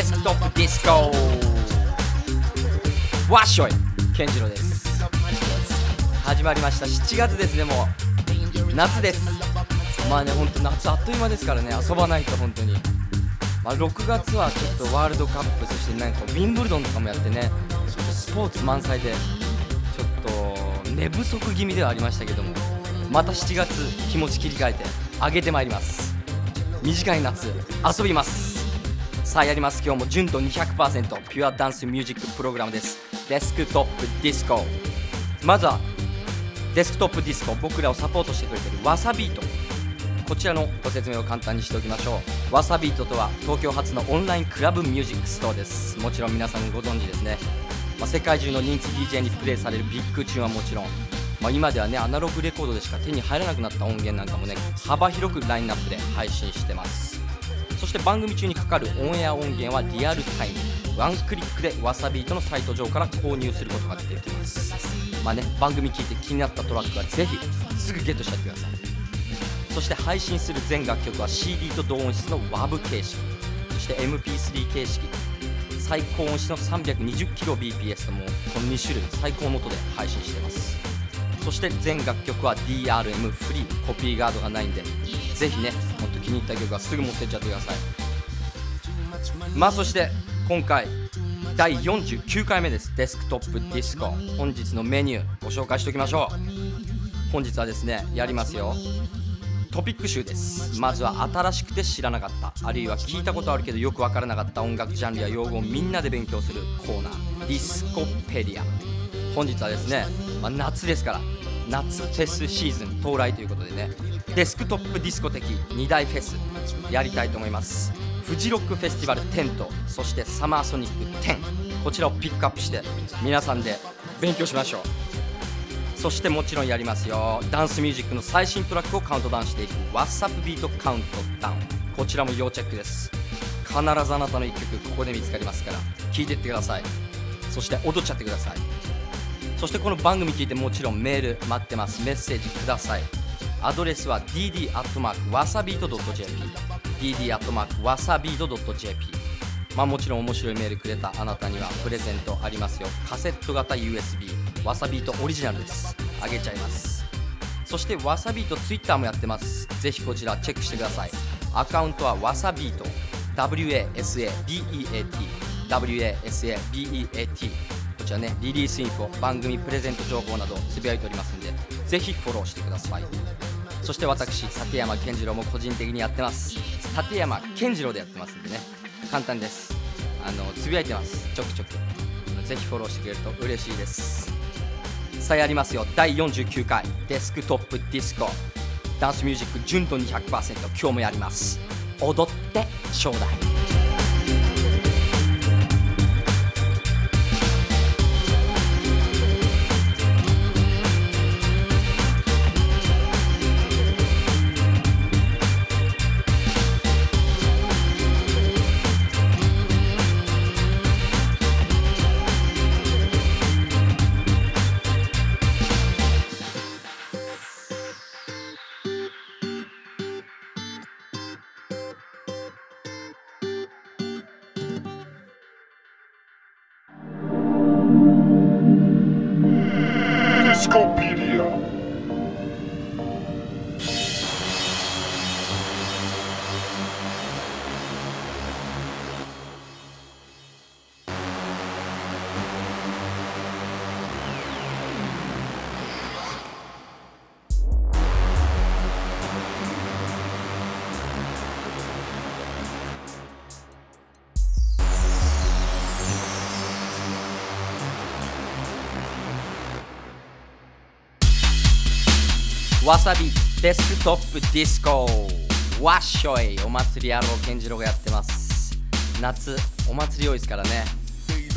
デスクトップディスコわっしょい健次郎です始まりました。7月ですねもう。夏です。まあねほんと夏あっという間ですからね。遊ばないと本当に。まあ、6月はちょっとワールドカップそしてなんかウィンブルドンとかもやってね。スポーツ満載でちょっと寝不足気味ではありましたけども。また7月気持ち切り替えて上げてまいります。短い夏遊びます。さあやります。今日も純度200%ピュアダンスミュージックプログラムです。デスクトップディスコまずはデスクトップディスコ僕らをサポートしてくれてる WASABEAT こちらのご説明を簡単にしておきましょう。 WASABEAT とは東京発のオンラインクラブミュージックストアです。もちろん皆さんご存知ですね、まあ、世界中の人気 DJ にプレイされるビッグチューンはもちろん。まあ、今ではねアナログレコードでしか手に入らなくなった音源なんかもね幅広くラインナップで配信してます。そして番組中にかかるオンエア音源はリアルタイムワンクリックでわさビートのサイト上から購入することができますまあね番組聞いて気になったトラックはぜひすぐゲットしてってくださいそして配信する全楽曲は CD と同音質の WAV 形式そして MP3 形式最高音質の 320kbps ともこの2種類最高の音で配信してますそして全楽曲は DRM フリーコピーガードがないんで。ぜひねもっと気に入った曲はすぐ持ってっちゃってください。まあそして今回第49回目です。デスクトップディスコ。本日のメニューご紹介しておきましょう。本日はですねやりますよ。トピック集です。まずは新しくて知らなかった。あるいは聞いたことあるけどよくわからなかった。音楽ジャンルや用語をみんなで勉強する。コーナー。ディスコペディア。本日はですね、まあ、夏ですから。夏フェスシーズン到来ということでね。デスクトップディスコ的2大フェスやりたいと思います。フジロックフェスティバル10とそしてサマーソニック10こちらをピックアップして皆さんで勉強しましょう。そしてもちろんやりますよ。ダンスミュージックの最新トラックをカウントダウンしていく。 What's Up ビートカウントダウン。こちらも要チェックです。必ずあなたの1曲ここで見つかりますから聴いていってください。そして踊っちゃってください。そしてこの番組聞いてもちろんメール待ってます。メッセージください。アドレスは dd.wasabeat.jp dd.wasabeat.jp まあもちろん面白いメールくれたあなたにはプレゼントありますよ。カセット型 USB わさビートオリジナルです。あげちゃいます。そしてわさビートツイッターもやってます。ぜひこちらチェックしてください。アカウントはわさビート。WASABEAT WASABEAT こちらねリリースインフォ番組プレゼント情報などつぶやいておりますのでぜひフォローしてください。そして私立山健次郎も個人的にやってます。立山健次郎でやってますんでね。簡単です。あのつぶやいてます。ちょくちょく。ぜひフォローしてくれると嬉しいです。さあやりますよ。第49回デスクトップディスコ。ダンスミュージック純度200%今日もやります。踊ってちょうだい。わさびデスクトップディスコ。わっしょい。お祭り野郎健次郎がやってます。夏お祭り多いですからね。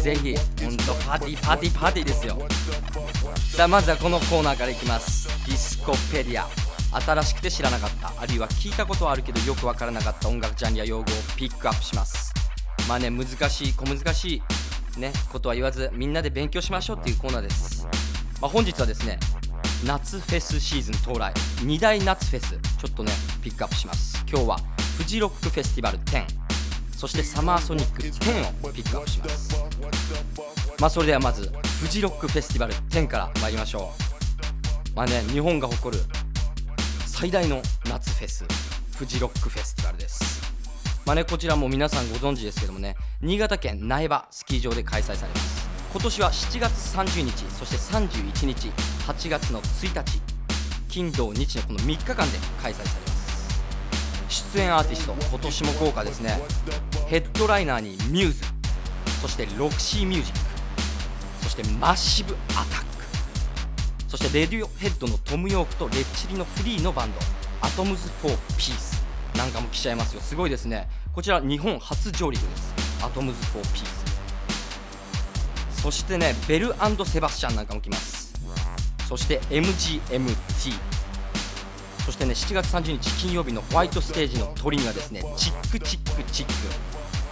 ぜひほんとパーティーパーティーパーティーですよ。さあまずはこのコーナーからいきます。ディスコペディア。新しくて知らなかった。あるいは聞いたことはあるけどよくわからなかった音楽ジャンルや用語をピックアップします。まあね難しい小難しいねことは言わずみんなで勉強しましょうっていうコーナーです、まあ、本日はですね夏フェスシーズン到来。2大夏フェスちょっとねピックアップします。今日はフジロックフェスティバル10そしてサマーソニック10をピックアップします。まあそれではまずフジロックフェスティバル10から参りましょう。まあね日本が誇る最大の夏フェスフジロックフェスティバルです。まあねこちらも皆さんご存知ですけどもね新潟県苗場スキー場で開催されます。今年は7月30日そして31日8月の1日金土日のこの3日間で開催されます。出演アーティスト今年も豪華ですね。ヘッドライナーにミューズそしてロクシーミュージックそしてマッシブアタックそしてレディオヘッドのトム・ヨークとレッチリのフリーのバンドアトムズ・フォー・ピースなんかも来ちゃいますよ。すごいですね。こちら日本初上陸です。アトムズ・フォー・ピース。そしてねベルセバスチャンなんかも来ます。そして MGMT そしてね7月30日金曜日のホワイトステージのトリにはですねチックチックチック。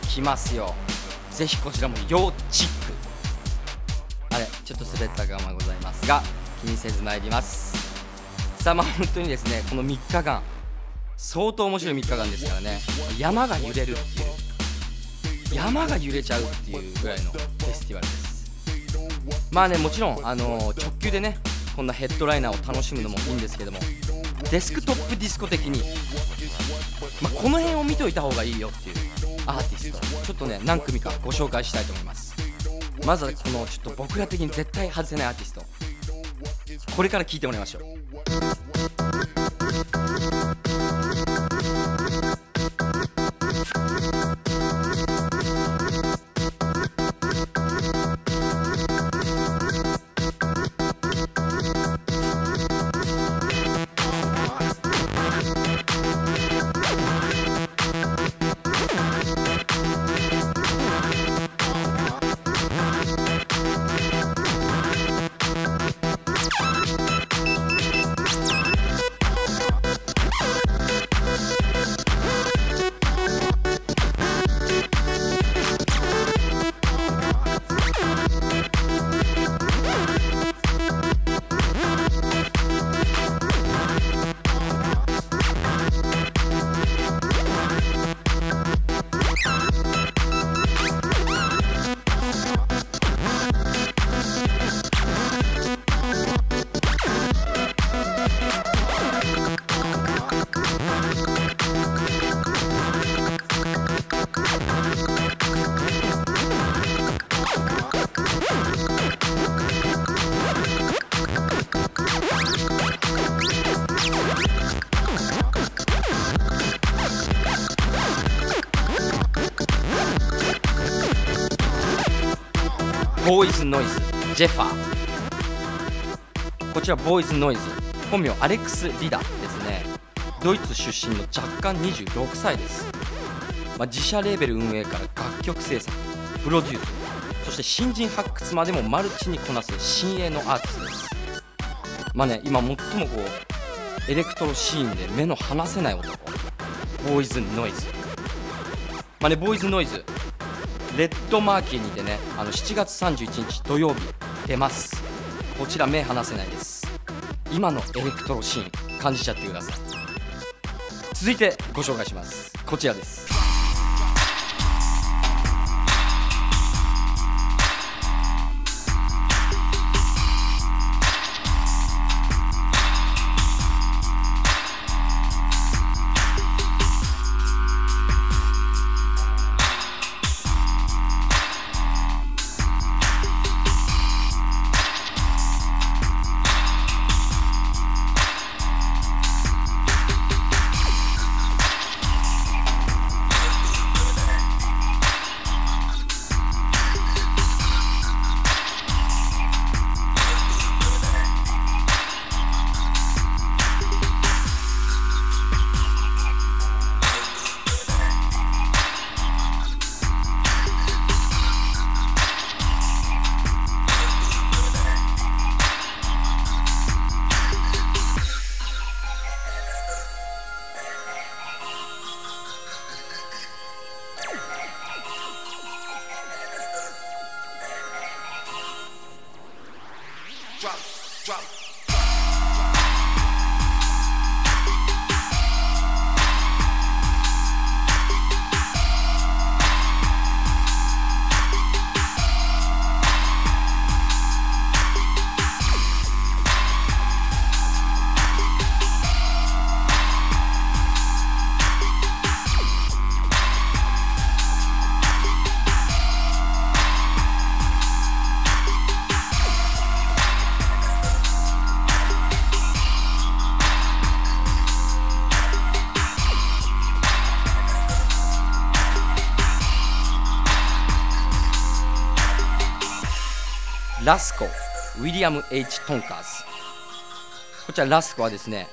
来ますよ。ぜひこちらも要チック。あれちょっと滑ったかもございますが気にせず参ります。さあまあ本当にですねこの3日間。相当面白い3日間ですからね。山が揺れるっていう。山が揺れちゃうっていうぐらいのフェスティバルです。まあねもちろん、あの直球でねこんなヘッドライナーを楽しむのもいいんですけどもデスクトップディスコ的に、まあ、この辺を見といた方がいいよっていうアーティスト。ちょっとね何組かご紹介したいと思います。まずはこのちょっと僕ら的に絶対外せないアーティスト。これから聞いてもらいましょう。ノイズジェファーこちらボーイズノイズ。本名アレックス・リダ。ですね。ドイツ出身の若干26歳です、まあ、自社レーベル運営から楽曲制作プロデュースそして新人発掘までもマルチにこなす新鋭のアーティストです。まあね今最もこうエレクトロシーンで目の離せない男ボーイズノイズ。まあねボーイズノイズ。レッドマーキーにてねあの7月31日土曜日出ます。こちら目離せないです。今のエレクトロシーン感じちゃってください。続いてご紹介します。こちらです。ラスコウィリアム・ H・ トンカーズ。こちらラスコはですね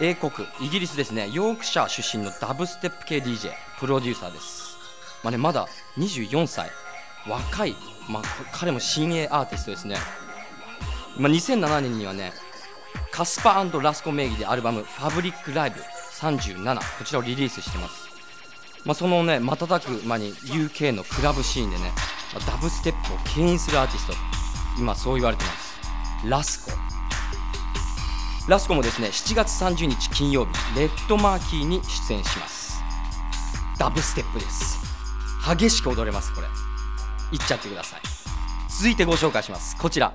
英国イギリスですねヨークシャー出身のダブステップ系 DJ プロデューサーです。まあねまだ24歳若い、まあ、彼も新鋭アーティストですね、まあ、2007年にはねカスパラスコ名義でアルバム「ファブリックライブ37」こちらをリリースしてます。まあ、そのね瞬く間に UK のクラブシーンでねダブステップを牽引するアーティスト。今そう言われてます。ラスコ。ラスコもですね7月30日金曜日レッドマーキーに出演します。ダブステップです。激しく踊れますこれ。いっちゃってください。続いてご紹介します。こちら。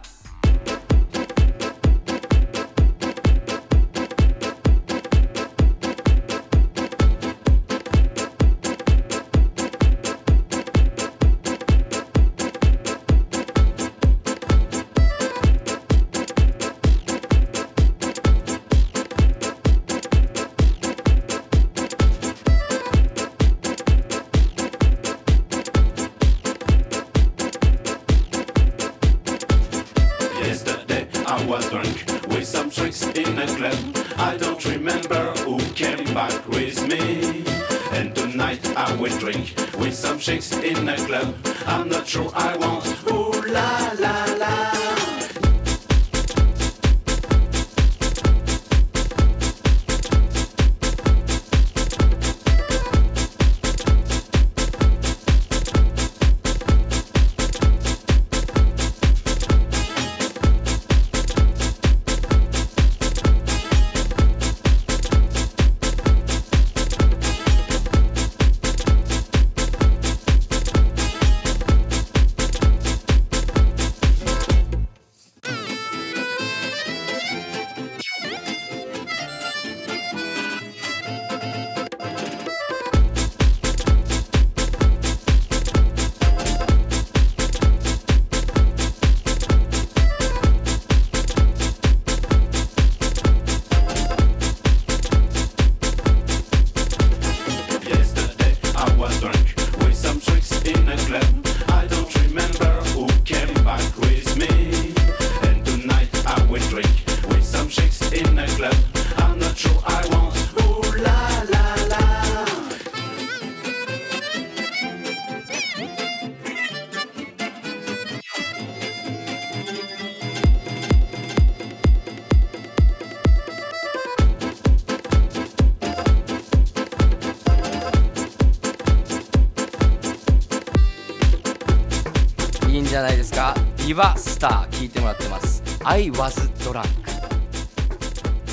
I was drunk.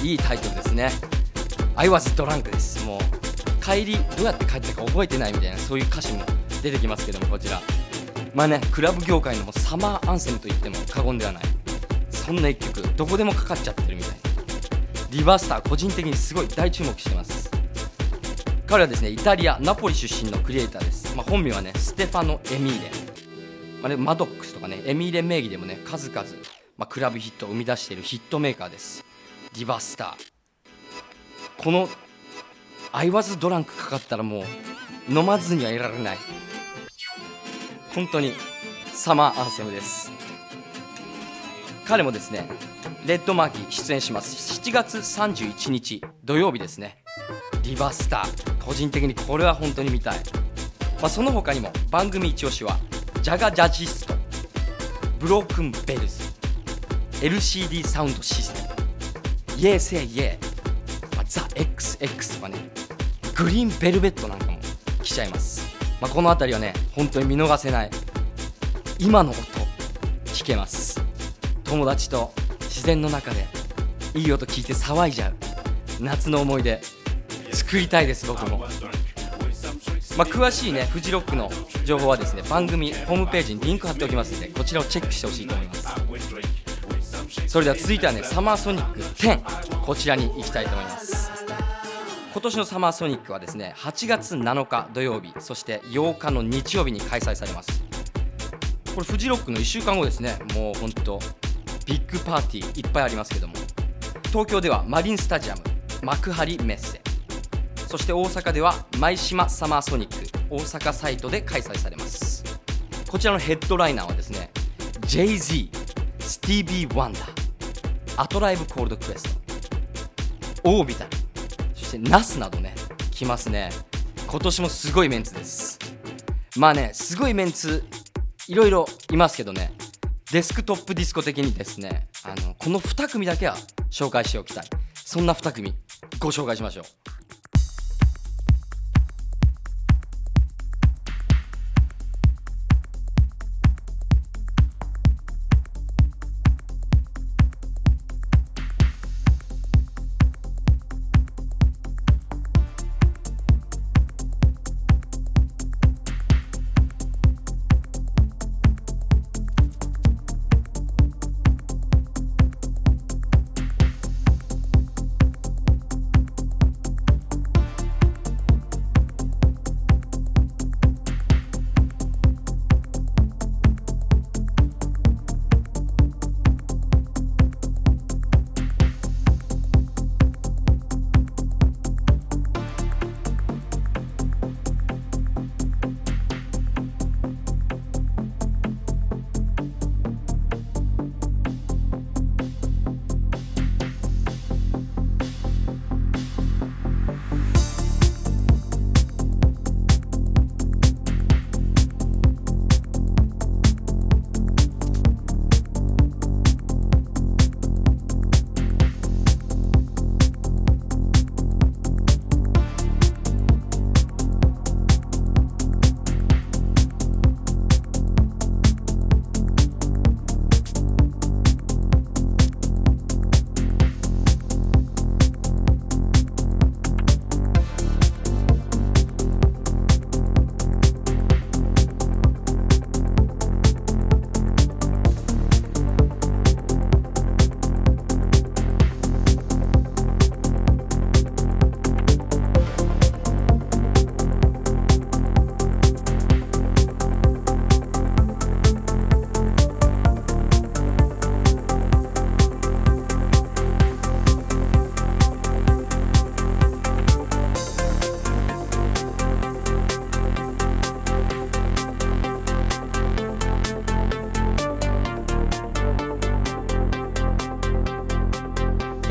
いいタイトルですね。I was drunk です。もう帰りどうやって帰ったか覚えてないみたいなそういう歌詞も出てきますけどもこちら。まあねクラブ業界のサマーアンセムと言っても過言ではない。そんな一曲どこでもかかっちゃってるみたいな。リバースター個人的にすごい大注目してます。彼はですねイタリアナポリ出身のクリエイターです、まあ、本名はねステファノ・エミーレ。まあね、マドックスとかねエミーレ名義でもね数々、まあ、クラブヒットを生み出しているヒットメーカーです。ディバスター。この「アイワズドランクかかったらもう飲まずにはいられない。本当にサマーアンセムです。彼もですねレッドマーキー出演します。7月31日土曜日ですね。リバスター。個人的にこれは本当に見たい、まあ、その他にも番組一押しはジャガジャジスト。ブロークンベルズ。LCD サウンドシステムイエーセイイエー、まあ、ザ XX とかね。グリーンベルベットなんかも来ちゃいます、まあ、この辺りはね本当に見逃せない。今の音聞けます。友達と自然の中でいい音聞いて騒いじゃう。夏の思い出。作りたいです僕も。まあ、詳しいねフジロックの情報はですね番組ホームページにリンク貼っておきますのでこちらをチェックしてほしいと思います。それでは続いてはねサマーソニック10こちらに行きたいと思います。今年のサマーソニックはですね8月7日土曜日そして8日の日曜日に開催されます。これフジロックの1週間後ですねもうほんとビッグパーティーいっぱいありますけども東京ではマリンスタジアム幕張メッセそして大阪では舞洲サマーソニック大阪サイトで開催されます。こちらのヘッドライナーはですね Jay-Z スティービー・ワンダー。ア・トライブ・コールド・クエスト。オービタルそしてナスなどね来ますね。今年もすごいメンツです。まあねすごいメンツいろいろいますけどね。デスクトップディスコ的にですねあのこの2組だけは紹介しておきたい。そんな2組ご紹介しましょう。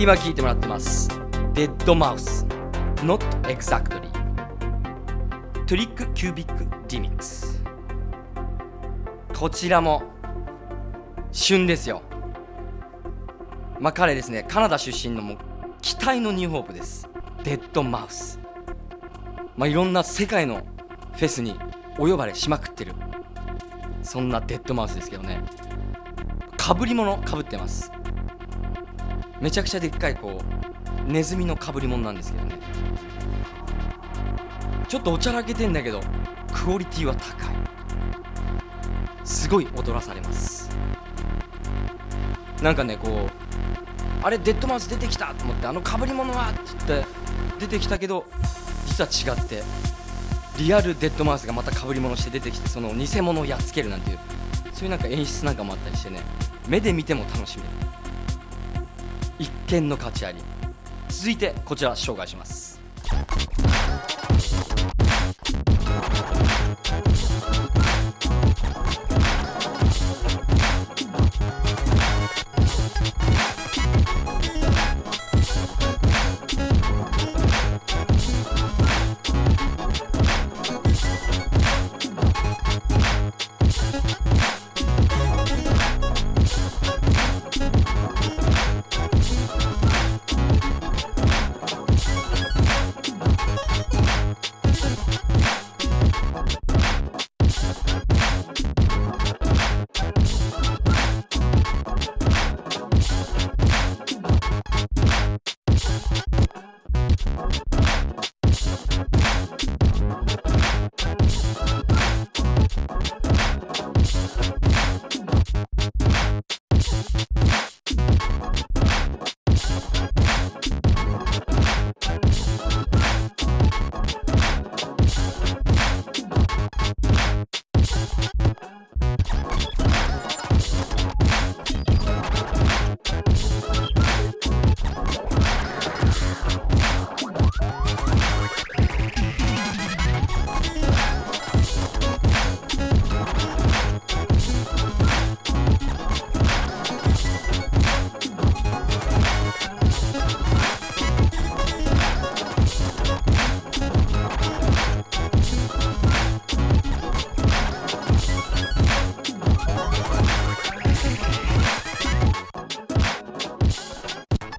今聞いてもらってます。デッドマウス。Not Exactly トリックキュービックリミックス。こちらも旬ですよ。まあ彼ですねカナダ出身のもう期待のニューホープです。デッドマウス。まあいろんな世界のフェスにお呼ばれしまくってる。そんなデッドマウスですけどね。かぶり物かぶってます。めちゃくちゃでっかいこうネズミのかぶり物なんですけどね。ちょっとおちゃらけてんだけどクオリティは高い。すごい踊らされます。なんかねこうあれデッドマウス出てきたと思ってあのかぶり物はって言って出てきたけど実は違ってリアルデッドマウスがまたかぶり物して出てきてその偽物をやっつけるなんていうそういうなんか演出なんかもあったりしてね目で見ても楽しめる。一見の価値あり。続いてこちら紹介します。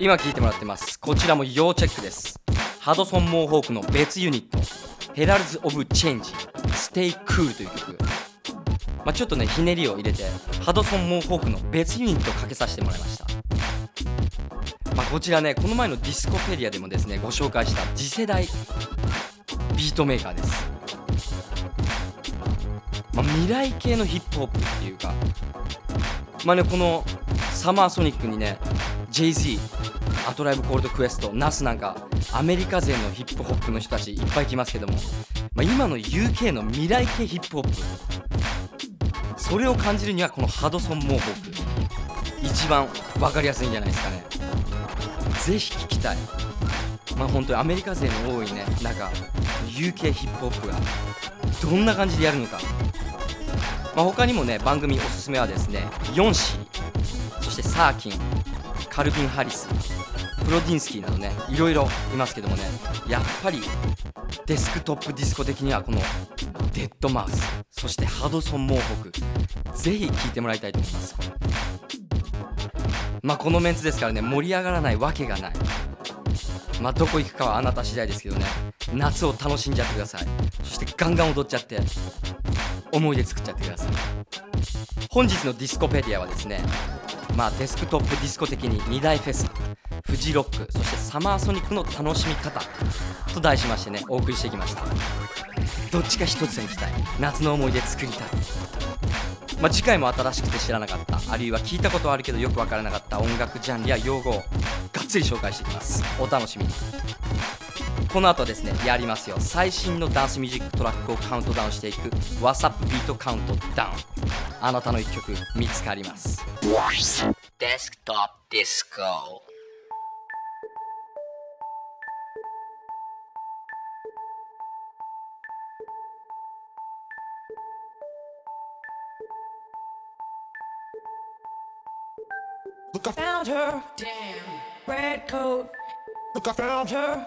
今聞いてもらってます。こちらも要チェックです。ハドソン・モーホークの別ユニット。ヘラルズ・オブ・チェンジ。 Stay Cool という曲。まあ、ちょっとねひねりを入れてハドソン・モーホークの別ユニットをかけさせてもらいました、まあ、こちらねこの前のディスコペディアでもですねご紹介した次世代ビートメーカーです。まあ、未来系のヒップホップっていうかまあねこのサマーソニックにね Jay-Z アトライブコールドクエストナスなんかアメリカ勢のヒップホップの人たちいっぱい来ますけども、まあ、今の UK の未来系ヒップホップそれを感じるにはこのハドソン・モーホーク一番分かりやすいんじゃないですかね。ぜひ聞きたい。まあ本当にアメリカ勢の多いねなんか UK ヒップホップがどんな感じでやるのか。まあ、他にもね番組おすすめはですねヨンシーそしてサーキンカルビン・ハリス。ブロディンスキーなどね。いろいろいますけどもね。やっぱりデスクトップディスコ的にはこのデッドマウスそしてハドソン・モーホクぜひ聴いてもらいたいと思います。まあこのメンツですからね盛り上がらないわけがない。まあどこ行くかはあなた次第ですけどね。夏を楽しんじゃってください。そしてガンガン踊っちゃって思い出作っちゃってください。本日のディスコペディアはですねまあデスクトップディスコ的に2大フェスフジロックそしてサマーソニックの楽しみ方と題しましてねお送りしてきました。どっちか一つにしたい？夏の思い出作りたい。まあ、次回も新しくて知らなかったあるいは聞いたことあるけどよくわからなかった音楽ジャンルや用語をがっつり紹介していきます。お楽しみに。この後ですねやりますよ最新のダンスミュージックトラックをカウントダウンしていく WhatsApp ビートカウントダウンあなたの一曲見つかりますデスクトップディスコ Look, I found her. Damn. Red coat. Look, I found her.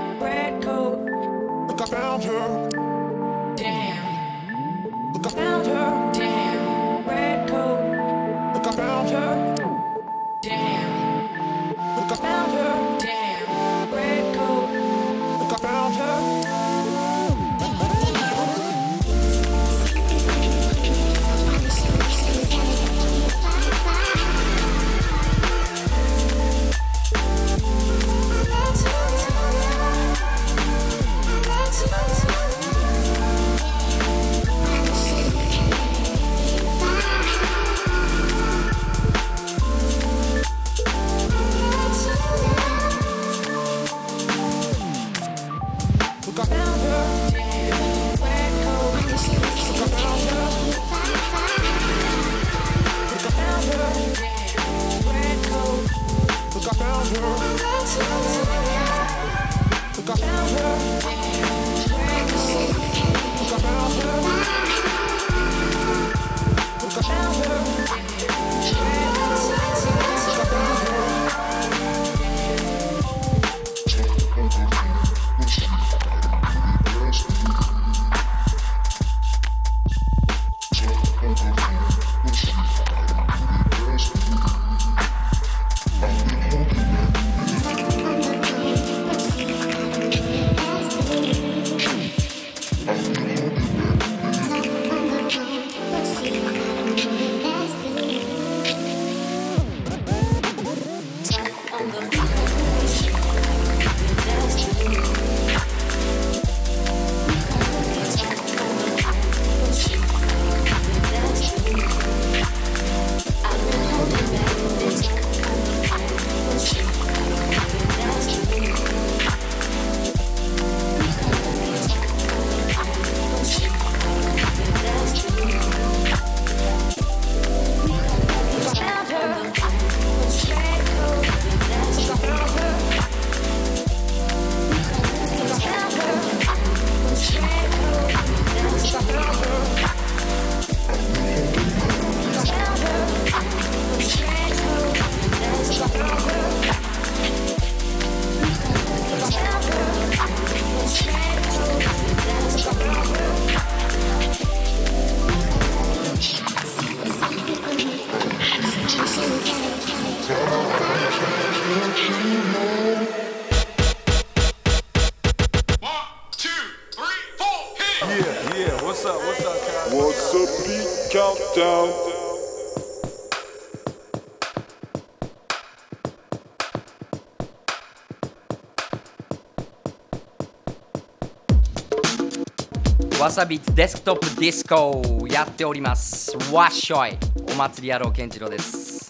わさびデスクトップディスコ。やっております。わっしょい。お祭り野郎健次郎です。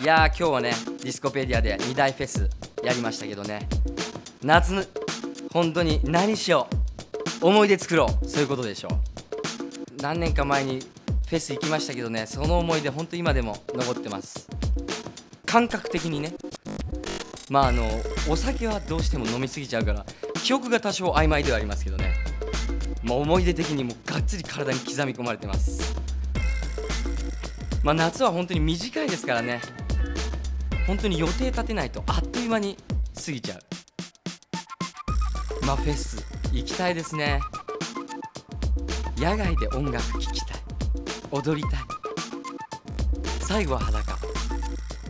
いやー今日はねディスコペディアで2大フェスやりましたけどね。夏本当に何しよう。思い出作ろう。そういうことでしょう。何年か前にフェス行きましたけどね。その思い出本当今でも残ってます。感覚的にね。まああのお酒はどうしても飲みすぎちゃうから記憶が多少曖昧ではありますけどね。もう思い出的にもがっつり体に刻み込まれてます。まあ夏は本当に短いですからね。本当に予定立てないとあっという間に過ぎちゃう。まあフェス行きたいですね。野外で音楽聴きたい。踊りたい。最後は裸。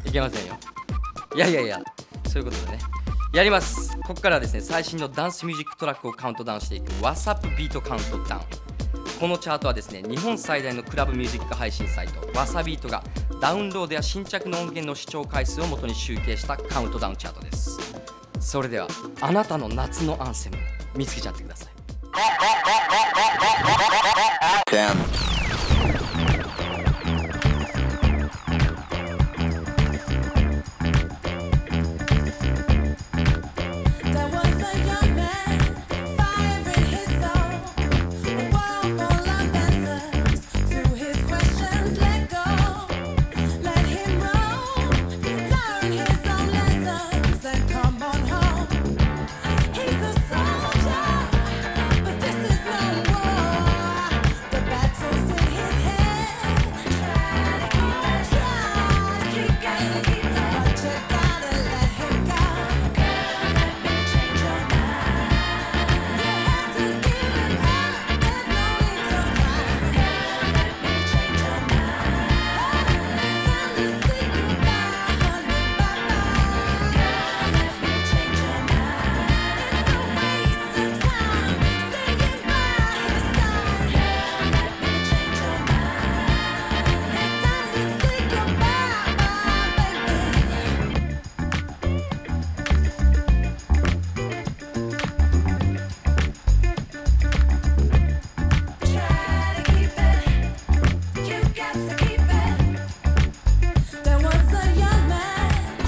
いけませんよ。いやいやいやそういうことでね。やります。ここからはですね最新のダンスミュージックトラックをカウントダウンしていく WhatsApp ビートカウントダウンこのチャートはですね日本最大のクラブミュージック配信サイト WhatsApp がダウンロードや新着の音源の視聴回数をもとに集計したカウントダウンチャートです。それではあなたの夏のアンセム見つけちゃってください。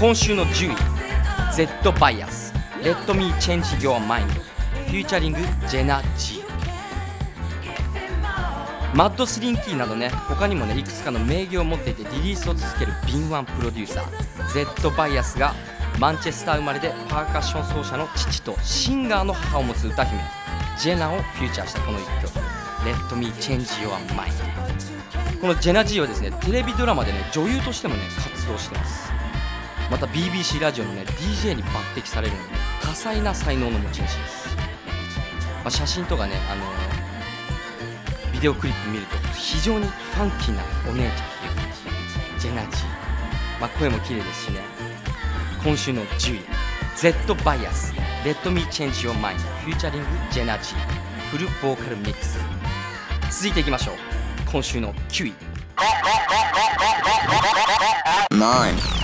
今週の10位。Z バイアス Let Me Change Your Mind フューチャリングジェナ G マッドスリンキーなどね他にもねいくつかの名義を持っていてリリースを続ける敏腕プロデューサー。Z バイアスがマンチェスター生まれでパーカッション奏者の父とシンガーの母を持つ歌姫。ジェナをフューチャーしたこの一曲。Let Me Change Your Mind このジェナ G はですねテレビドラマでね女優としてもね活動してます。また BBC ラジオのね DJ に抜擢されるので多彩な才能の持ち主です、まあ、写真とかねあの、ビデオクリップ見ると非常にファンキーなお姉ちゃんっていう感じ。ジェナジー、まあ、声も綺麗ですしね。今週の10位。Z バイアス Let Me Change Your Mind フューチャリングジェナジー。フルボーカルミックス。続いていきましょう。今週の9位。9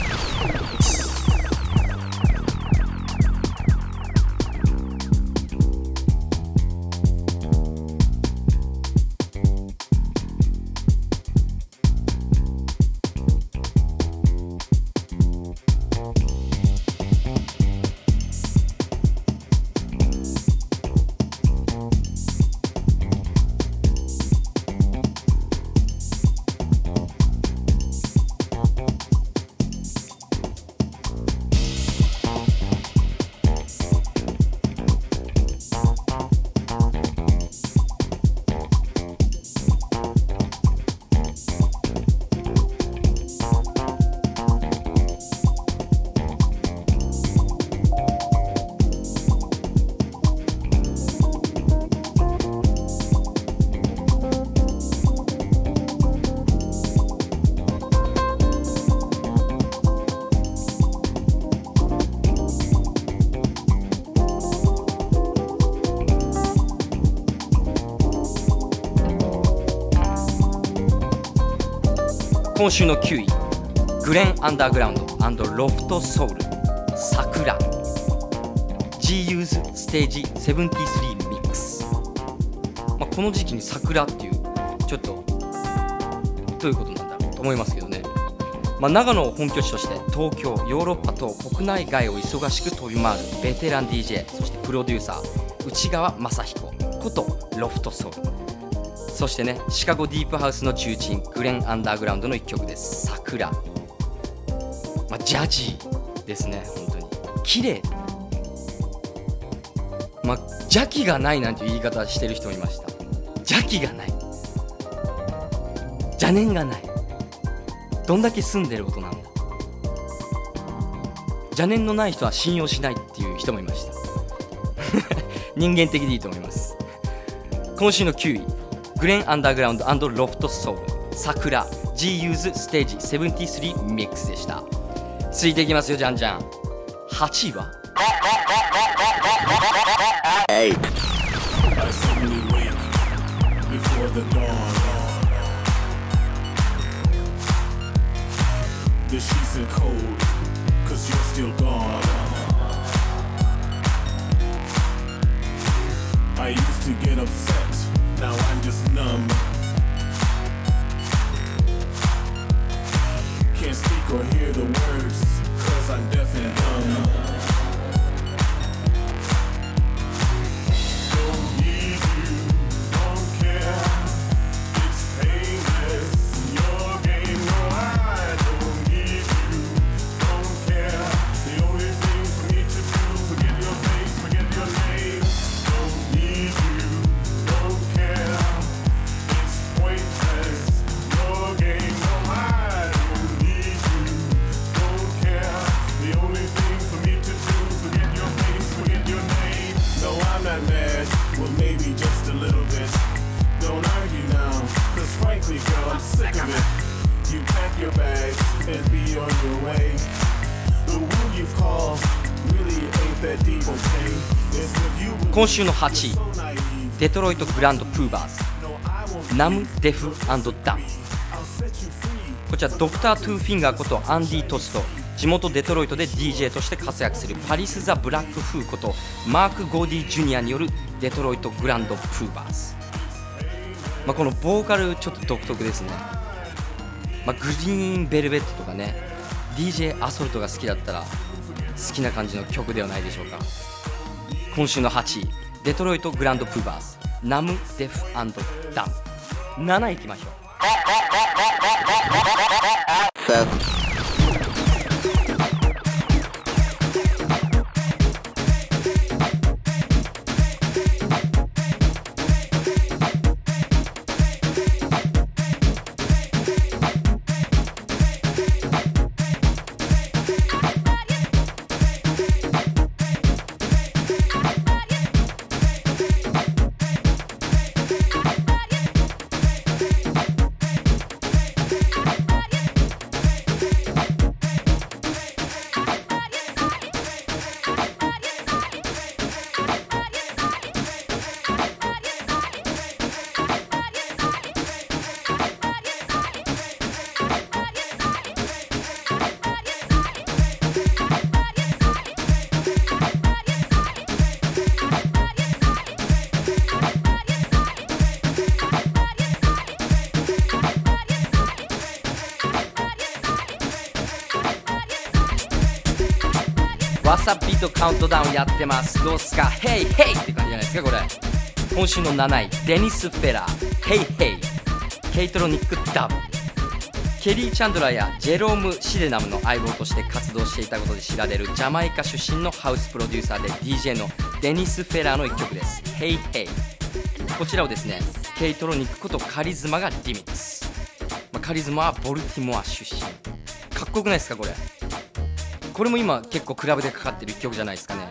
今週の9位グレン・アンダーグラウンドロフト・ソウル桜 GU's ステージ73ミックス、まあ、この時期に桜っていうちょっとどういうことなんだろうと思いますけどね、まあ、長野を本拠地として東京ヨーロッパと国内外を忙しく飛び回るベテラン DJ そしてプロデューサー内川雅彦ことロフトソウル。そしてねシカゴディープハウスの重鎮グレン・アンダーグラウンドの一曲です「桜」まあ、ジャジーですね本当に。綺麗。まあ邪気がないなんて言い方してる人もいました。邪気がない。邪念がない。どんだけ住んでる音なんだ邪念のない人は信用しないっていう人もいました。人間的でいいと思います。今週の9位グレン・アンダーグラウンドロフト・ソウル、サク、G・ ユーズ・ステージ73ミックスでした。続いていきますよ、じゃんじゃん。8位は The sheets are cold, cause you're still gone. I used to get upset. Now I'm just numb. Can't speak or hear the words, cause I'm deaf and dumb. Maybe just a little bit. Don't argue now, cause frankly, girl, I'm sick of it. You pack your bags and be on your way. The wound you've caused really ain't that deep, okay? It's with you. 今週の8位.デトロイトグランドプーバーズナム・デフダン.こちらドクター・トゥーフィンガーことアンディ・トスと地元デトロイトで DJ として活躍するパリス・ザ・ブラック・フーことマーク・ゴーディ・ジュニアによるデトロイトグランド・プーバーズ、まあ、このボーカルちょっと独特ですね、まあ、グリーン・ベルベットとかね DJ アソルトが好きだったら好きな感じの曲ではないでしょうか。今週の8位デトロイトグランドプーバーズ。ナム・デフダム。7位いきましょう。やってます。どうっすか？ Hey Hey！って感じじゃないですかこれ。今週の7位デニス・フェラー。 Hey Hey！ケイトロニック・ダブ。ケリー・チャンドラーやジェローム・シデナムの相棒として活動していたことで知られるジャマイカ出身のハウスプロデューサーで DJ のデニス・フェラーの一曲です。 Hey Hey！こちらをですねケイトロニックことカリズマがリミックス、まあ、カリズマはボルティモア出身。かっこよくないですかこれ？これも今結構クラブでかかってる一曲じゃないですかね。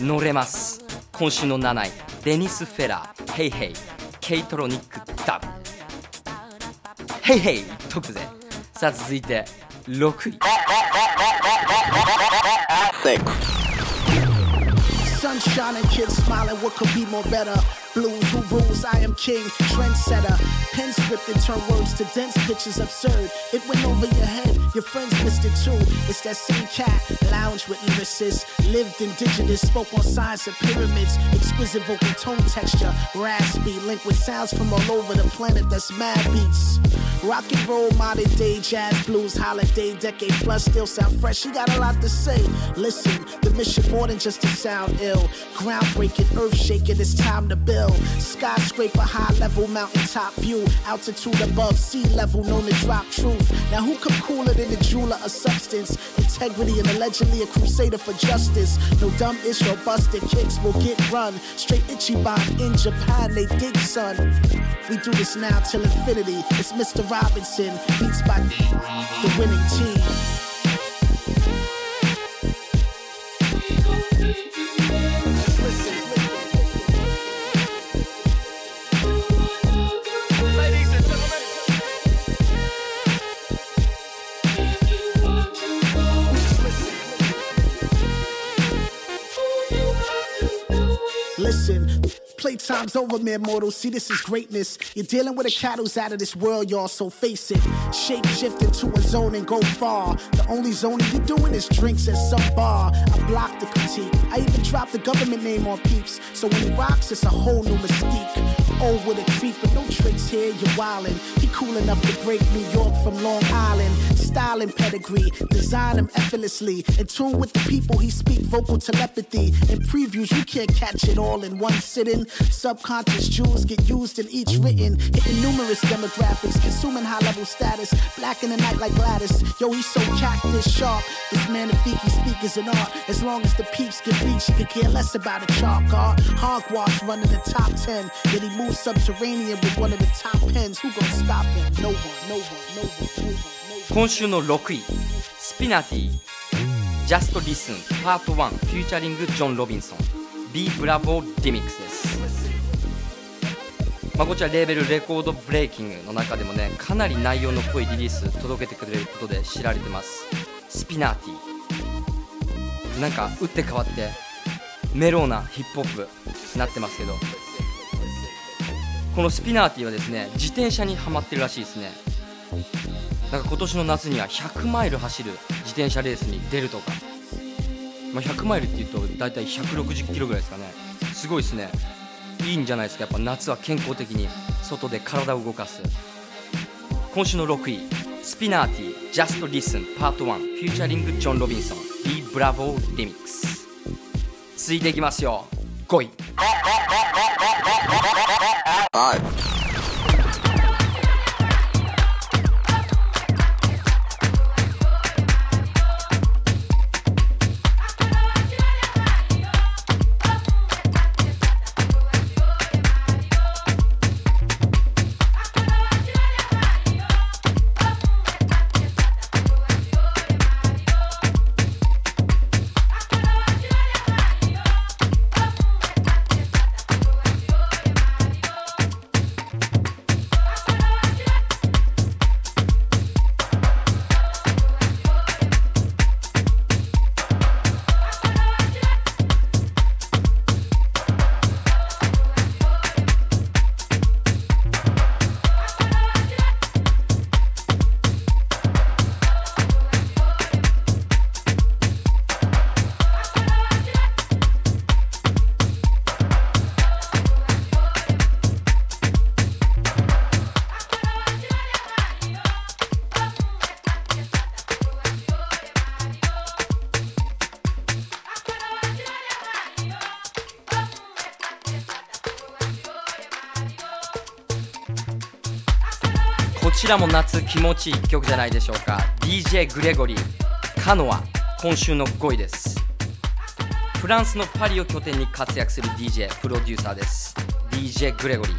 乗れます。今週の7位デニス・フェラー「ヘイヘイ」ケイトロニック・ダブヘイヘイ特ぜさあ続いて6位。サン・ Blues, who rules? I am king, trendsetter. pen script scripted, turn words to dense pictures absurd. It went over your head, your friends missed it too. It's that same cat, lounge with lyricists, lived indigenous, spoke on science and pyramids, exquisite vocal tone texture, raspy, linked with sounds from all over the planet that's mad beats. Rock and roll, modern day, jazz, blues, holiday, decade plus, still sound fresh. He got a lot to say. Listen, the mission more than just to sound ill. Groundbreaking, earth shaking, it's time to build. Skyscraper, high level, mountaintop view. Altitude above sea level, known to drop truth. Now, who come cooler than the jeweler of substance? Integrity and allegedly a crusader for justice. No dumb ish or busted kicks will get run. Straight Ichiban in Japan, they dig son. We do this now till infinity. It's Mr. Robinson, beats by the winning team. Playtime's over, mere mortals. See, this is greatness. You're dealing with a cattle's out of this world, y'all, so face it. Shape shift into a zone and go far. The only zoning you doing is drinks at some bar. I block the critique. I even drop the government name on peeps. So when he rocks, it's a whole new mystique. Old with a treat, but no tricks here, you're wildin'. He cool enough to break New York from Long Island. Style and pedigree, design him effortlessly. In tune with the people, he speak vocal telepathy. In previews, you can't catch it all in one sitting. Subconscious jewels get used in each written. Hitting numerous demographics, consuming high level status. Black in the night like Gladys. Yo, he's so cactus sharp. This man, the Fiki speak is an art. As long as the peeps get reached, he could care less about a chalk art. Hogwash running the top 10. Yet he moves subterranean with one of the top pens. Who gonna stop him? No one, no one, no one, no one, no one. 今週の6位スピナティ Just Listen Part 1フューチャリングジョン・ロビンソン Be Bravo Remix です、 まあ、こちらレーベルレコードブレイキングの中でもねかなり内容の濃いリリース届けてくれることで知られてます。スピナーティなんか打って変わってメローなヒップホップになってますけど。このスピナーティーはですね自転車にはまってるらしいですね。なんか今年の夏には100マイル走る自転車レースに出るとか、まあ、100マイルっていうと大体160キロぐらいですかね。すごいですね。いいんじゃないですか。やっぱ夏は健康的に外で体を動かす。今週の6位スピナーティ Just Listen Part 1フューチャリングジョン・ロビンソン Be Bravo Remix 続いていきますよ。5位。らも夏気持ちいい曲じゃないでしょうか。DJ グレゴリーカノア今週の5位です。フランスのパリを拠点に活躍する DJ プロデューサーです。DJ グレゴリー、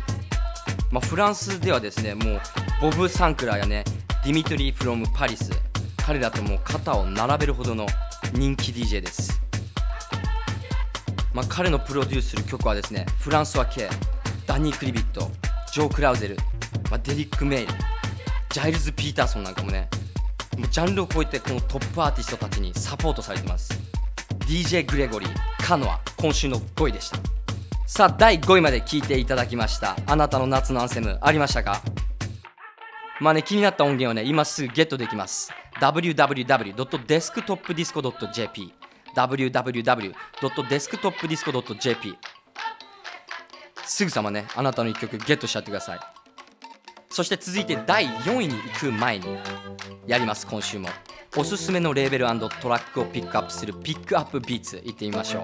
まあ、フランスではですねもうボブ・サンクラーやねディミトリー・フロム・パリス彼らともう肩を並べるほどの人気 DJ です。まあ、彼のプロデュースする曲はですねフランスワ・ケダニー・クリビットジョー・クラウゼル、まあ、デリック・メイル。ジャイルズ・ピーターソンなんかもねもうジャンルを超えてこのトップアーティストたちにサポートされてます。DJ グレゴリーカノア今週の5位でした。さあ第5位まで聞いていただきました。あなたの夏のアンセムありましたか？まあね気になった音源はね今すぐゲットできます。www.desktopdisco.jp www.desktopdisco.jp すぐさまねあなたの一曲ゲットしちゃってください。そして続いて第4位に行く前にやります今週も。おすすめのレーベルトラックをピックアップするピックアップビーツ行ってみましょう。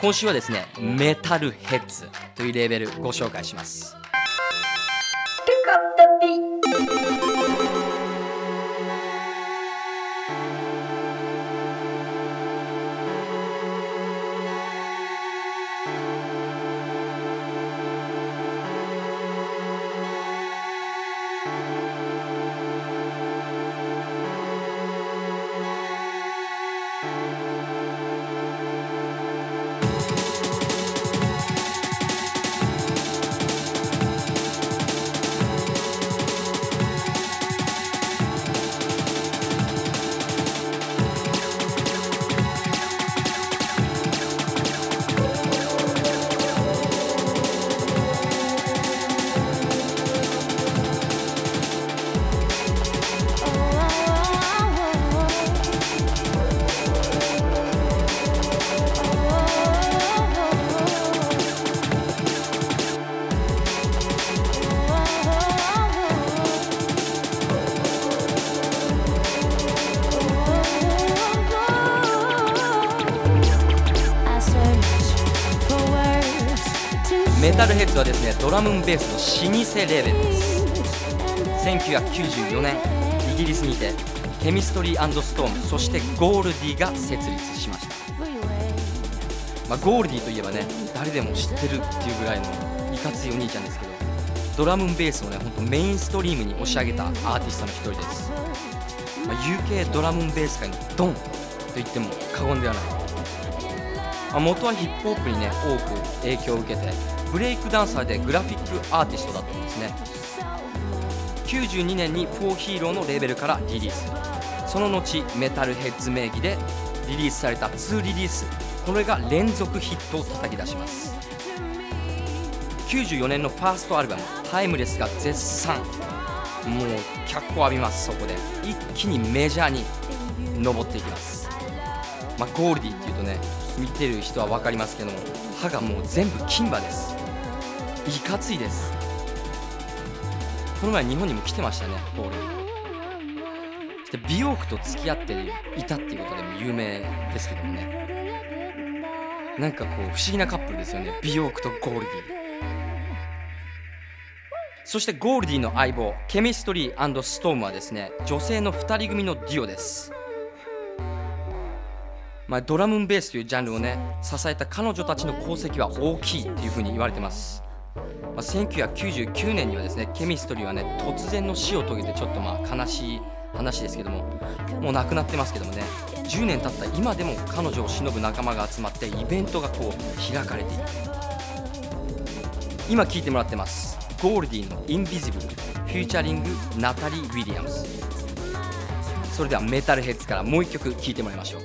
今週はですねメタルヘッズというレーベルご紹介します。ベースの老舗レーベルです。1994年イギリスにてケミストリーストームそしてゴールディが設立しました、まあ、ゴールディといえばね誰でも知ってるっていうぐらいのいかついお兄ちゃんですけどドラムベースをねほんとメインストリームに押し上げたアーティストの一人です、まあ、UK ドラムベース界のドンと言っても過言ではない。まあ元はヒップホップにね多く影響を受けてブレイクダンサーでグラフィックアーティストだったんですね。92年にフォーヒーローのレーベルからリリース。その後メタルヘッズ名義でリリースされた2リリース。これが連続ヒットを叩き出します。94年のファーストアルバム「タイムレス」が絶賛。もう脚光浴びますそこで。一気にメジャーに上っていきます。まあ、ゴールディっていうとね見てる人は分かりますけども歯がもう全部金歯です。いかついです。この前日本にも来てましたねゴール。ディそして美容区と付き合っていたっていうことでも有名ですけどもね。なんかこう不思議なカップルですよね美容区とゴールディそしてゴールディの相棒ケミストリーストームはですね女性の2人組のデュオです。まあ、ドラムンベースというジャンルをね支えた彼女たちの功績は大きいっていうふうに言われてます、まあ、1999年にはですねケミストリーはね突然の死を遂げてちょっとまあ悲しい話ですけどももう亡くなってますけどもね10年経った今でも彼女を偲ぶ仲間が集まってイベントがこう開かれている。今聴いてもらってます。ゴールディの「インビジブル」フューチャリングナタリー・ウィリアムスそれではメタルヘッズからもう一曲聴いてもらいましょう。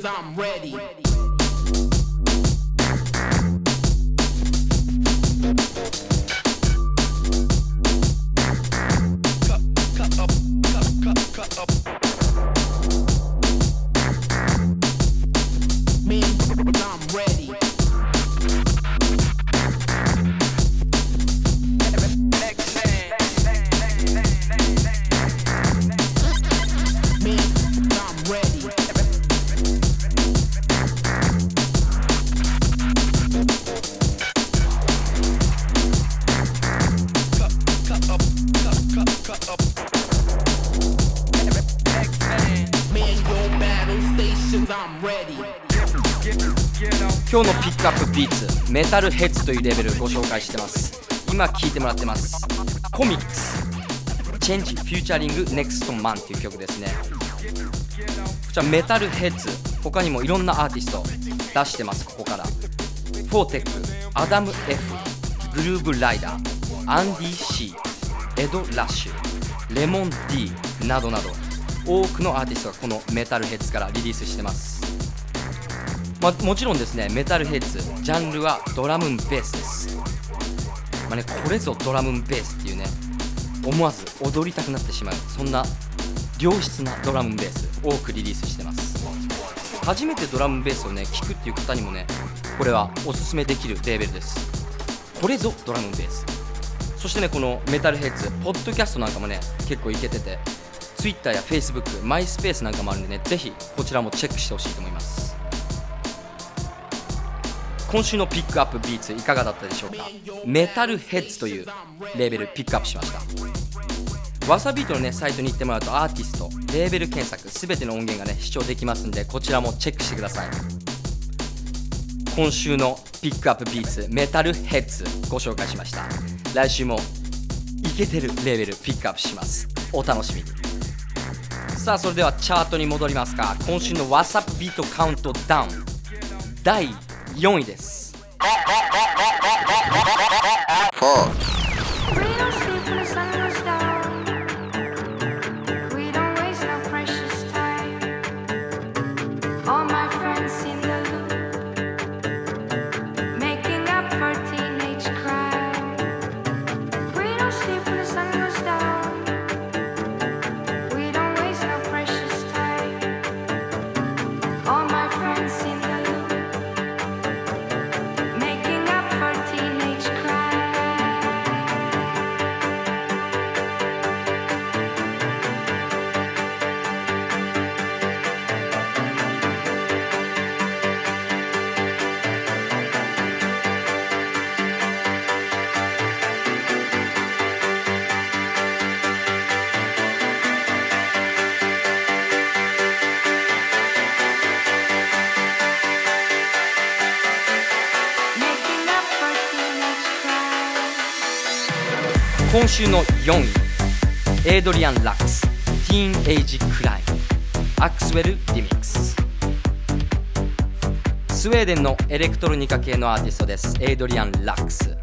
I'm ready. メタルヘッズというレーベルをご紹介してます。今聴いてもらってます。コミックス。 Change featuring ネクストマンっていう曲ですね。こちらメタルヘッズ。他にもいろんなアーティスト出してますここから。フォーテックアダム F グルーブライダーアンディ C エド・ラッシュレモン D などなど多くのアーティストがこのメタルヘッズからリリースしてます。まあ、もちろんですねメタルヘッズジャンルはドラムンベースです、まあね、これぞドラムンベースっていうね思わず踊りたくなってしまうそんな良質なドラムンベース多くリリースしてます。初めてドラムンベースをね聴くっていう方にもねこれはおすすめできるレーベルです。これぞドラムンベース。そしてねこのメタルヘッズポッドキャストなんかもね結構いけてて Twitter や Facebook マイスペースなんかもあるんでねぜひこちらもチェックしてほしいと思います。今週のピックアップビーツいかがだったでしょうか？メタルヘッズというレーベルピックアップしました。わさビートのねサイトに行ってもらうとアーティストレーベル検索すべての音源がね視聴できますんでこちらもチェックしてください。今週のピックアップビーツメタルヘッズご紹介しました。来週もイケてるレーベルピックアップします。お楽しみに。さあそれではチャートに戻りますか。今週のワサビートカウントダウン。第4位です。週の4位エイドリアン・ラックス Teenage Crime アクスウェル Remix。スウェーデンのエレクトロニカ系のアーティストですエイドリアン・ラックス。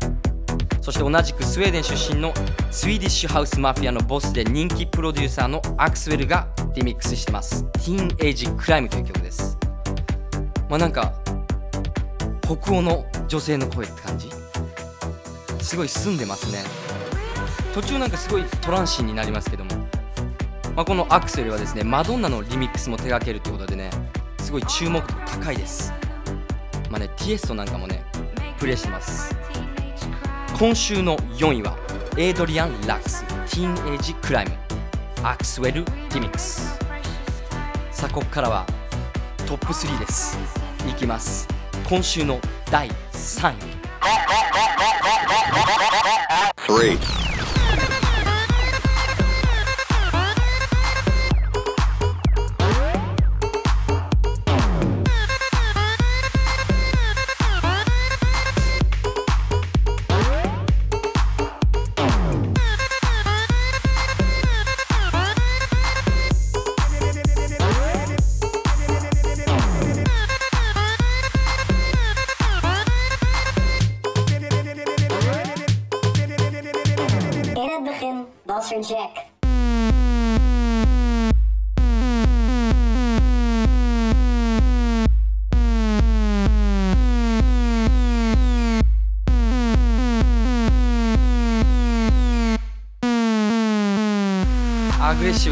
そして同じくスウェーデン出身のスウェーディッシュハウスマフィアのボスで人気プロデューサーのアクスウェルがリミックスしてます Teenage Crime という曲です。まあなんか北欧の女性の声って感じ？すごい澄んでますね。途中なんかすごい trancy になりますけども、まあ、このアクスウェルはですねマドンナのリミックスも手掛けるということでねすごい注目度高いです。まあねティエストなんかもねプレイしてます。今週の4位はエイドリアン・ラックス Teenage Crime アクスウェル・ディミックスさあここからはトップ3です。いきます。今週の第3位。3.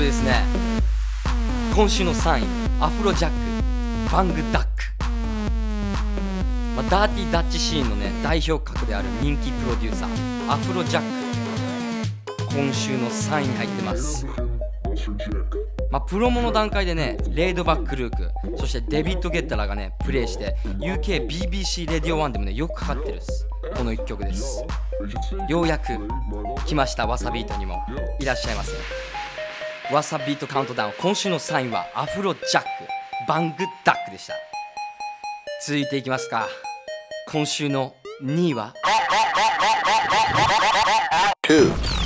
ですね今週の3位アフロジャックバングダック、まあ、ダーティーダッチシーンのね代表格である人気プロデューサーアフロジャック今週の3位に入ってますまあ、プロモの段階でね、レイドバック・ルーク、そしてデビッド・ゲッタラがね、プレイして、UKBBC レディオ1でもね、よくかかってるです。この1曲です。ようやく来ました、わさビートにもいらっしゃいませ。わさビートカウントダウン、今週のサインはアフロ・ジャック、バング・ダックでした。続いていきますか。今週の2位は？2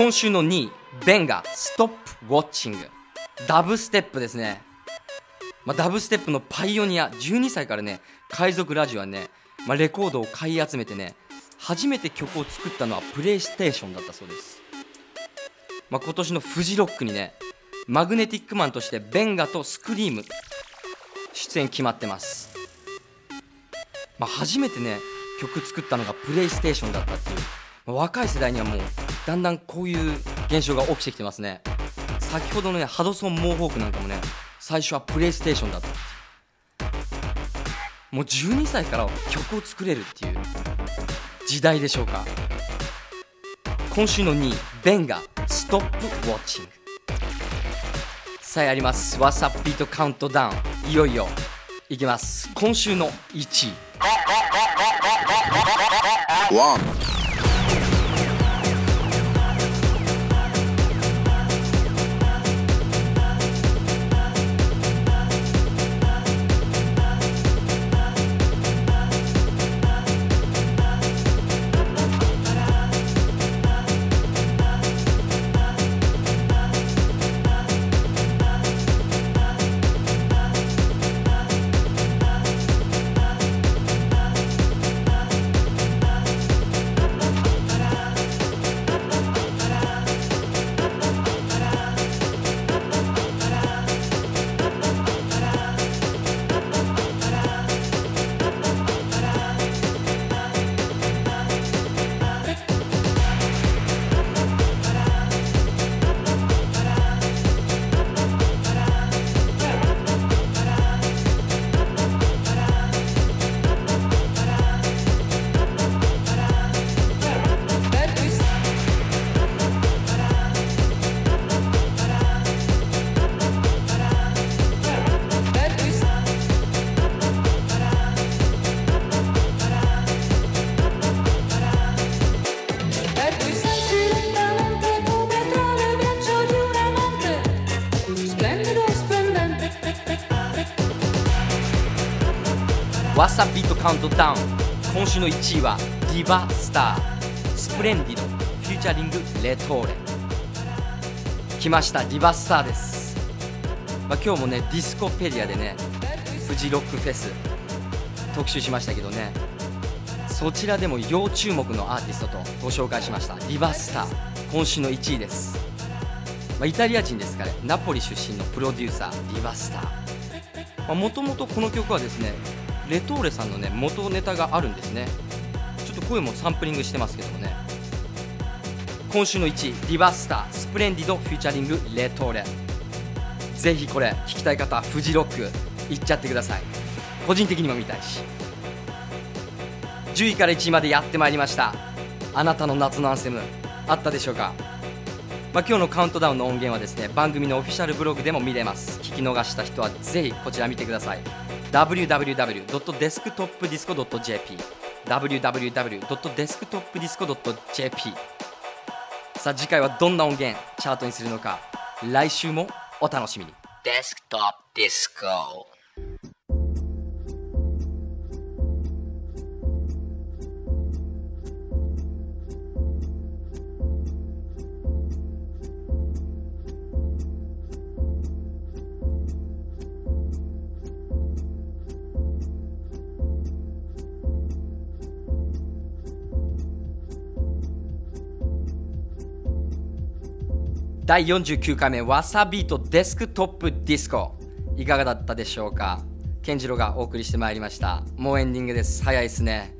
今週の2位ベンがストップウォッチング。ダブステップですね、まあ、ダブステップのパイオニア12歳からね海賊ラジオはね、まあ、レコードを買い集めてね初めて曲を作ったのはプレイステーションだったそうです、まあ、今年のフジロックにねマグネティックマンとしてベンガとスクリーム出演決まってます、まあ、初めてね曲作ったのがプレイステーションだったっていう。まあ若い世代にはもうだんだんこういう現象が起きてきてますね。先ほどのねハドソン・モーホークなんかもね最初はプレイステーションだった。もう12歳から曲を作れるっていう時代でしょうか。今週の2位ベンがストップウォッチング。さあやります。ワッサッピートカウントダウン。いよいよいきます。今週の1位。One, ワサビートカウントダウン。今週の1位はディバスター Splendid featuring レトーレ。来ましたディバスターです、まあ、今日もねディスコペディアでねフジロックフェス特集しましたけどね。そちらでも要注目のアーティストとご紹介しましたディバスター今週の1位です、まあ、イタリア人ですからナポリ出身のプロデューサーディバスターもともとこの曲はですねレトーレさんのね元ネタがあるんですね。ちょっと声もサンプリングしてますけどもね。今週の1位ディバスター Splendid featuring レトーレ。ぜひこれ聞きたい方フジロック行っちゃってください。個人的にも見たいし。10位から1位までやってまいりました。あなたの夏のアンセムあったでしょうか？まあ、今日のカウントダウンの音源はですね番組のオフィシャルブログでも見れます。聞き逃した人はぜひこちら見てください。www.desktopdisco.jp www.desktopdisco.jp さあ次回はどんな音源チャートにするのか来週もお楽しみに。デスクトップディスコ第49回目ワサビートデスクトップディスコ。いかがだったでしょうか？健次郎がお送りしてまいりました。もうエンディングです。早いですね。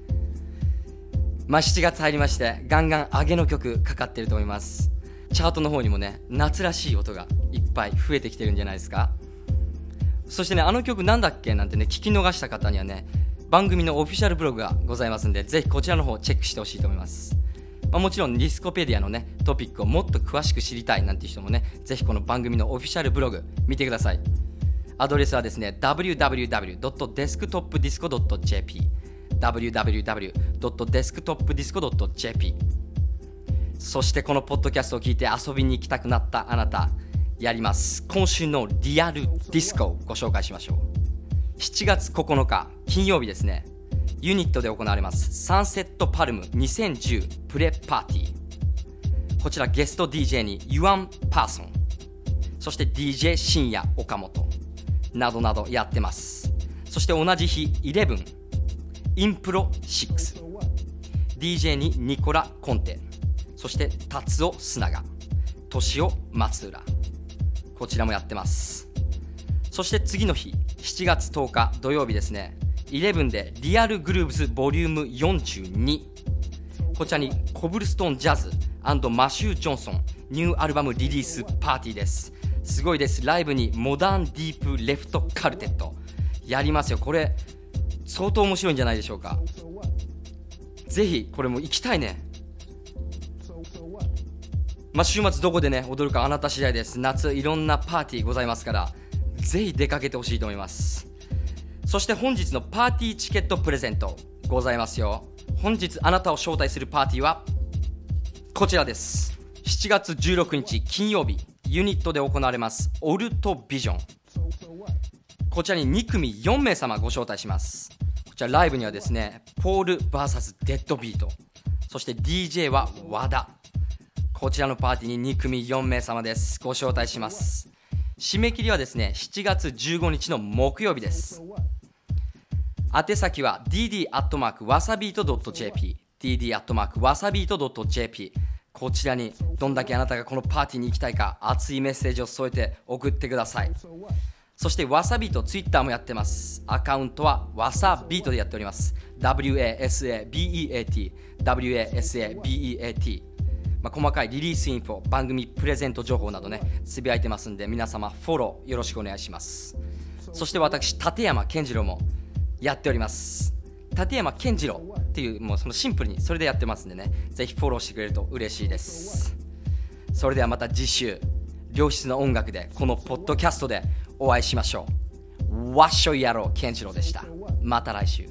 まあ7月入りましてガンガン上げの曲かかってると思います。チャートの方にもね夏らしい音がいっぱい増えてきてるんじゃないですか。そしてねあの曲なんだっけ？なんてね聞き逃した方にはね番組のオフィシャルブログがございますんでぜひこちらの方チェックしてほしいと思います。まあ、もちろんディスコペディアのねトピックをもっと詳しく知りたいなんて人もねぜひこの番組のオフィシャルブログ見てください。アドレスはですね www.desktopdisco.jp www.desktopdisco.jp そしてこのポッドキャストを聞いて遊びに行きたくなったあなたやります。今週のリアルディスコをご紹介しましょう。7月9日金曜日ですね。ユニットで行われます。サンセットパルム2010プレパーティー。こちらゲスト DJ にユアン・パーソン。そして DJ 深夜岡本。などなどやってます。そして同じ日11インプロ 6DJ にニコラ・コンテ。そして達夫砂賀敏夫松浦。こちらもやってます。そして次の日7月10日土曜日ですね。11でリアルグルーブスボリューム42こちらにコブルストーンジャズマシュー・ジョンソンニューアルバムリリースパーティーです。すごいです。ライブにモダンディープレフトカルテットやりますよ。これ相当面白いんじゃないでしょうか。ぜひこれも行きたいね。まあ、週末どこでね踊るかあなた次第です。夏いろんなパーティーございますからぜひ出かけてほしいと思います。そして本日のパーティーチケットプレゼントございますよ。本日あなたを招待するパーティーはこちらです。7月16日金曜日ユニットで行われますオルトビジョン。こちらに2組4名様ご招待します。こちらライブにはですねポール VS デッドビート。そして DJ は和田。こちらのパーティーに2組4名様です。ご招待します。締め切りはですね7月15日の木曜日です。宛先は dd.wasabeat.jp dd.wasabeat.jp こちらにどんだけあなたがこのパーティーに行きたいか熱いメッセージを添えて送ってください。そしてわさビートツイッターもやってます。アカウントはわさビートでやっております。WASABEAT WASABEAT まあ、細かいリリースインフォ番組プレゼント情報などねつぶやいてますんで皆様フォローよろしくお願いします。そして私立山健次郎もやっております。立山健次郎っていうもうそのシンプルにそれでやってますんでね。ぜひフォローしてくれると嬉しいです。それではまた次週良質な音楽でこのポッドキャストでお会いしましょう。わっしょい野郎健次郎でした。また来週。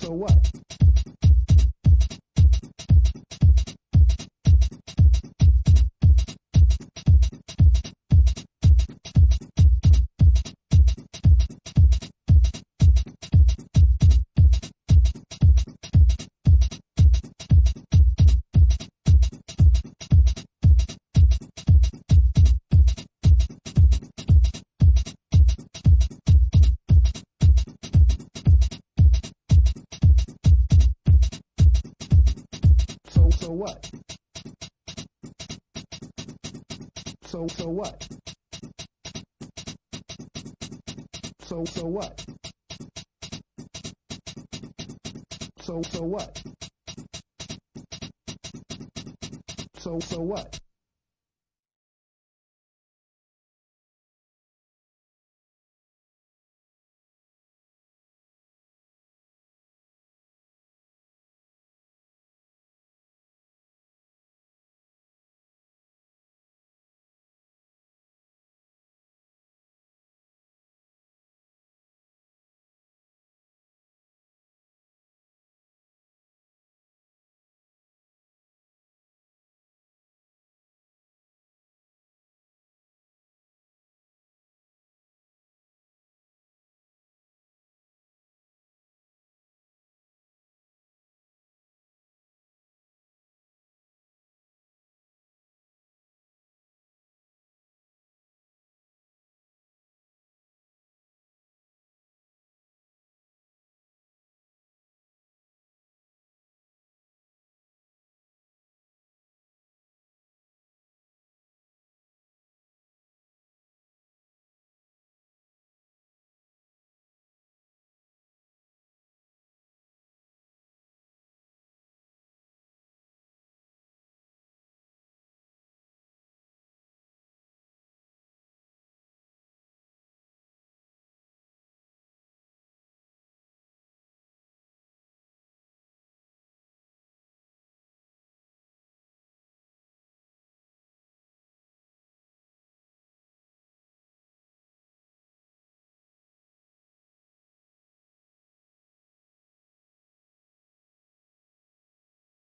So what? what? So so what? So so what? So so what? So so what?